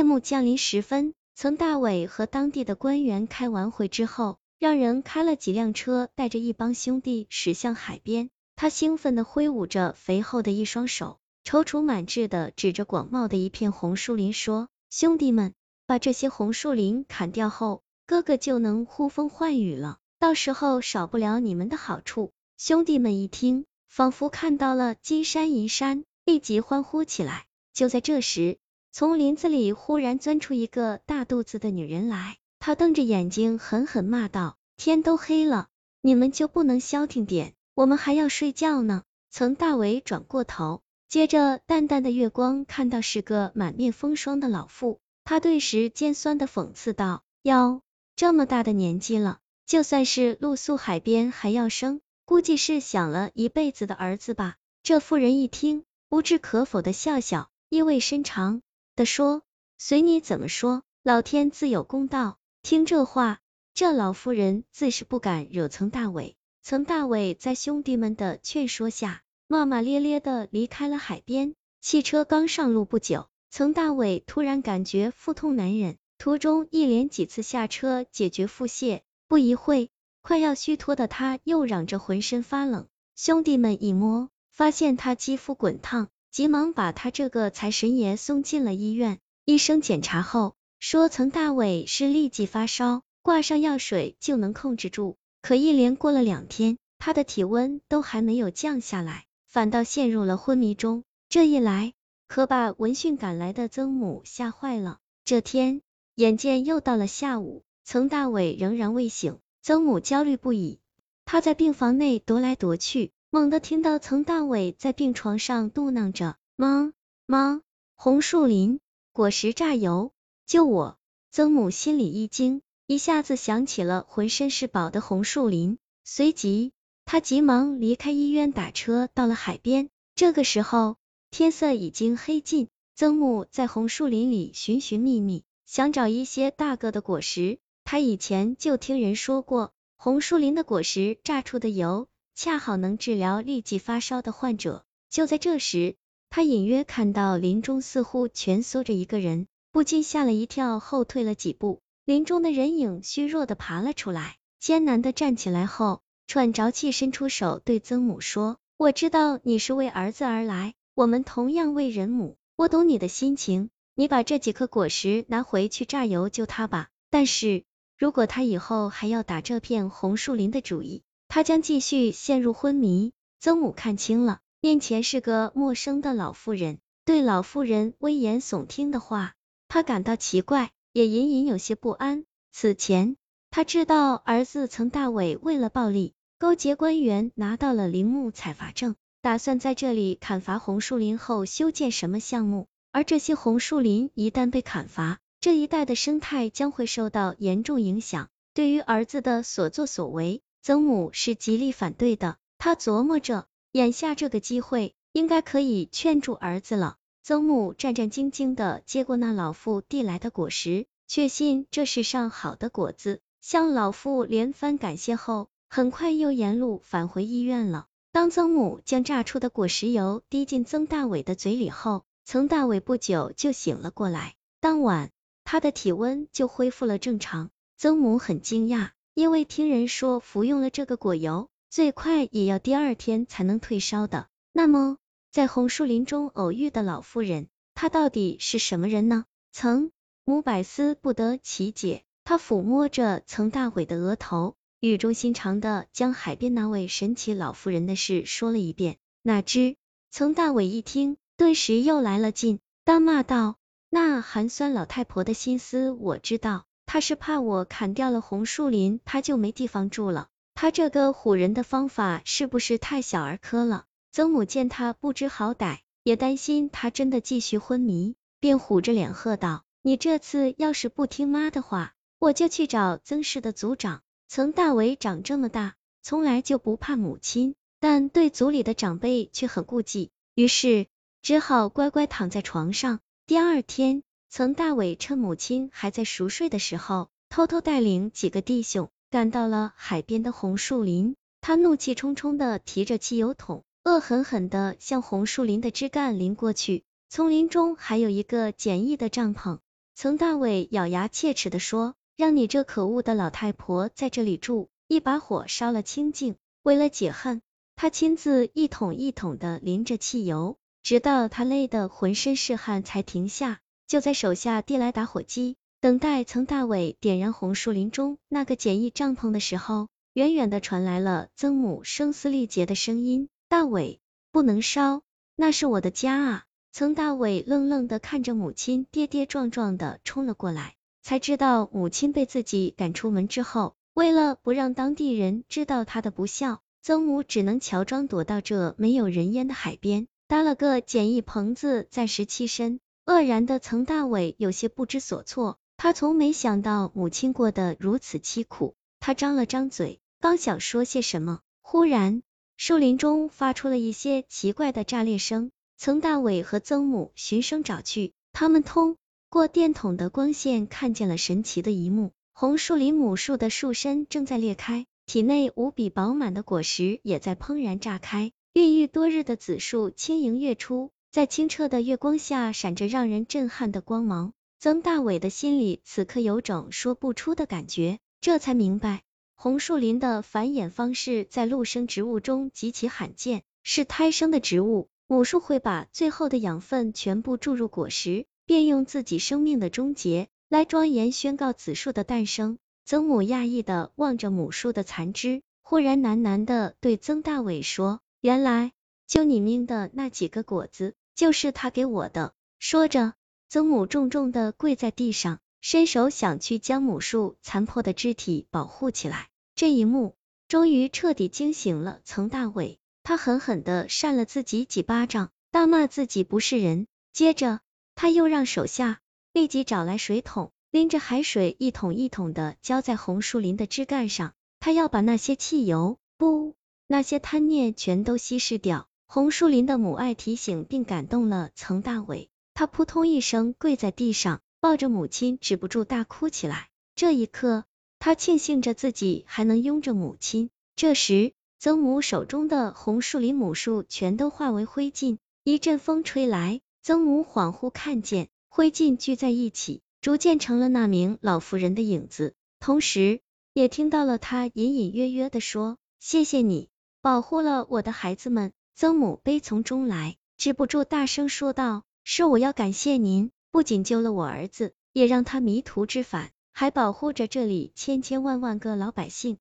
夜幕降临时分，曾大伟和当地的官员开完会之后，让人开了几辆车，带着一帮兄弟驶向海边。他兴奋的挥舞着肥厚的一双手，踌躇满志的指着广袤的一片红树林说：“兄弟们，把这些红树林砍掉后，哥哥就能呼风唤雨了，到时候少不了你们的好处。”兄弟们一听，仿佛看到了金山银山，立即欢呼起来。就在这时，从林子里忽然钻出一个大肚子的女人来，她瞪着眼睛狠狠骂道：“天都黑了，你们就不能消停点？我们还要睡觉呢。”曾大伟转过头，接着淡淡的月光看到是个满面风霜的老妇，他顿时尖酸的讽刺道：“哟，这么大的年纪了，就算是露宿海边还要生。”估计是想了一辈子的儿子吧。这妇人一听，不置可否的笑笑，意味深长的说：“随你怎么说，老天自有公道。”听这话，这老妇人自是不敢惹曾大伟。曾大伟在兄弟们的劝说下，骂骂咧咧的离开了海边。汽车刚上路不久，曾大伟突然感觉腹痛难忍，途中一连几次下车解决腹泻，不一会。快要虚脱的他，又嚷着浑身发冷。兄弟们一摸，发现他肌肤滚烫，急忙把他这个财神爷送进了医院。医生检查后说，曾大伟是痢疾发烧，挂上药水就能控制住。可一连过了两天，他的体温都还没有降下来，反倒陷入了昏迷中。这一来，可把闻讯赶来的曾母吓坏了。这天，眼见又到了下午，曾大伟仍然未醒。曾母焦虑不已，她在病房内踱来踱去，猛地听到曾大伟在病床上嘟囔着：“妈妈，红树林果实榨油，救我！”曾母心里一惊，一下子想起了浑身是宝的红树林，随即他急忙离开医院，打车到了海边。这个时候，天色已经黑尽，曾母在红树林里寻寻觅觅，想找一些大个的果实。他以前就听人说过，红树林的果实榨出的油，恰好能治疗痢疾发烧的患者。就在这时，他隐约看到林中似乎蜷缩着一个人，不禁吓了一跳，后退了几步。林中的人影虚弱的爬了出来，艰难的站起来后，喘着气伸出手对曾母说：“我知道你是为儿子而来，我们同样为人母，我懂你的心情。你把这几颗果实拿回去榨油救他吧。但是。”如果他以后还要打这片红树林的主意，他将继续陷入昏迷。曾母看清了，面前是个陌生的老妇人，对老妇人危言耸听的话，他感到奇怪，也隐隐有些不安。此前，他知道儿子曾大伟为了暴力勾结官员，拿到了林木采伐证，打算在这里砍伐红树林后修建什么项目，而这些红树林一旦被砍伐，这一带的生态将会受到严重影响。对于儿子的所作所为，曾母是极力反对的。他琢磨着，眼下这个机会，应该可以劝住儿子了。曾母战战兢兢的接过那老妇递来的果实，确信这是上好的果子，向老妇连番感谢后，很快又沿路返回医院了。当曾母将榨出的果实油滴进曾大伟的嘴里后，曾大伟不久就醒了过来。当晚。他的体温就恢复了正常，曾母很惊讶，因为听人说服用了这个果油，最快也要第二天才能退烧的。那么，在红树林中偶遇的老妇人，她到底是什么人呢？曾母百思不得其解，她抚摸着曾大伟的额头，语重心长的将海边那位神奇老妇人的事说了一遍。哪知曾大伟一听，顿时又来了劲，大骂道。那寒酸老太婆的心思我知道，他是怕我砍掉了红树林，他就没地方住了。他这个唬人的方法是不是太小儿科了？曾母见他不知好歹，也担心他真的继续昏迷，便虎着脸喝道：“你这次要是不听妈的话，我就去找曾氏的族长。曾大伟长这么大，从来就不怕母亲，但对族里的长辈却很顾忌，于是只好乖乖躺在床上。”第二天，曾大伟趁母亲还在熟睡的时候，偷偷带领几个弟兄赶到了海边的红树林。他怒气冲冲的提着汽油桶，恶狠狠的向红树林的枝干淋过去。丛林中还有一个简易的帐篷，曾大伟咬牙切齿的说：“让你这可恶的老太婆在这里住，一把火烧了清净。”为了解恨，他亲自一桶一桶的淋着汽油，直到他累得浑身是汗才停下。就在手下递来打火机，等待曾大伟点燃红树林中那个简易帐篷的时候，远远的传来了曾母声嘶力竭的声音：“大伟，不能烧，那是我的家啊！”曾大伟愣愣的看着母亲跌跌撞撞的冲了过来，才知道母亲被自己赶出门之后。为了不让当地人知道他的不孝，曾母只能乔装躲到这没有人烟的海边，搭了个简易棚子暂时栖身。愕然的曾大伟有些不知所措，他从没想到母亲过得如此凄苦。他张了张嘴，刚想说些什么，忽然树林中发出了一些奇怪的炸裂声。曾大伟和曾母循声找去，他们通过电筒的光线看见了神奇的一幕。红树林母树的树身正在裂开，体内无比饱满的果实也在怦然炸开，孕育多日的紫树轻盈跃出，在清澈的月光下闪着让人震撼的光芒。曾大伟的心里此刻有种说不出的感觉，这才明白，红树林的繁衍方式在陆生植物中极其罕见，是胎生的植物，母树会把最后的养分全部注入果实，便用自己生命的终结。来庄严宣告子树的诞生。曾母讶异的望着母树的残枝，忽然喃喃的对曾大伟说：“原来救你命的那几个果子，就是他给我的。”说着，曾母重重的跪在地上，伸手想去将母树残破的肢体保护起来。这一幕终于彻底惊醒了曾大伟，他狠狠的扇了自己几巴掌，大骂自己不是人。接着，他又让手下。立即找来水桶，拎着海水一桶一桶的浇在红树林的枝干上，他要把那些汽油不，那些贪念全都稀释掉。红树林的母爱提醒并感动了曾大伟，他扑通一声跪在地上，抱着母亲止不住大哭起来。这一刻，他庆幸着自己还能拥着母亲。这时，曾母手中的红树林母树全都化为灰烬，一阵风吹来，曾母恍惚看见。灰烬聚在一起，逐渐成了那名老妇人的影子，同时也听到了她隐隐约约的说：“谢谢你保护了我的孩子们。”曾母悲从中来，止不住大声说道：“是我要感谢您，不仅救了我儿子，也让他迷途知返，还保护着这里千千万万个老百姓。”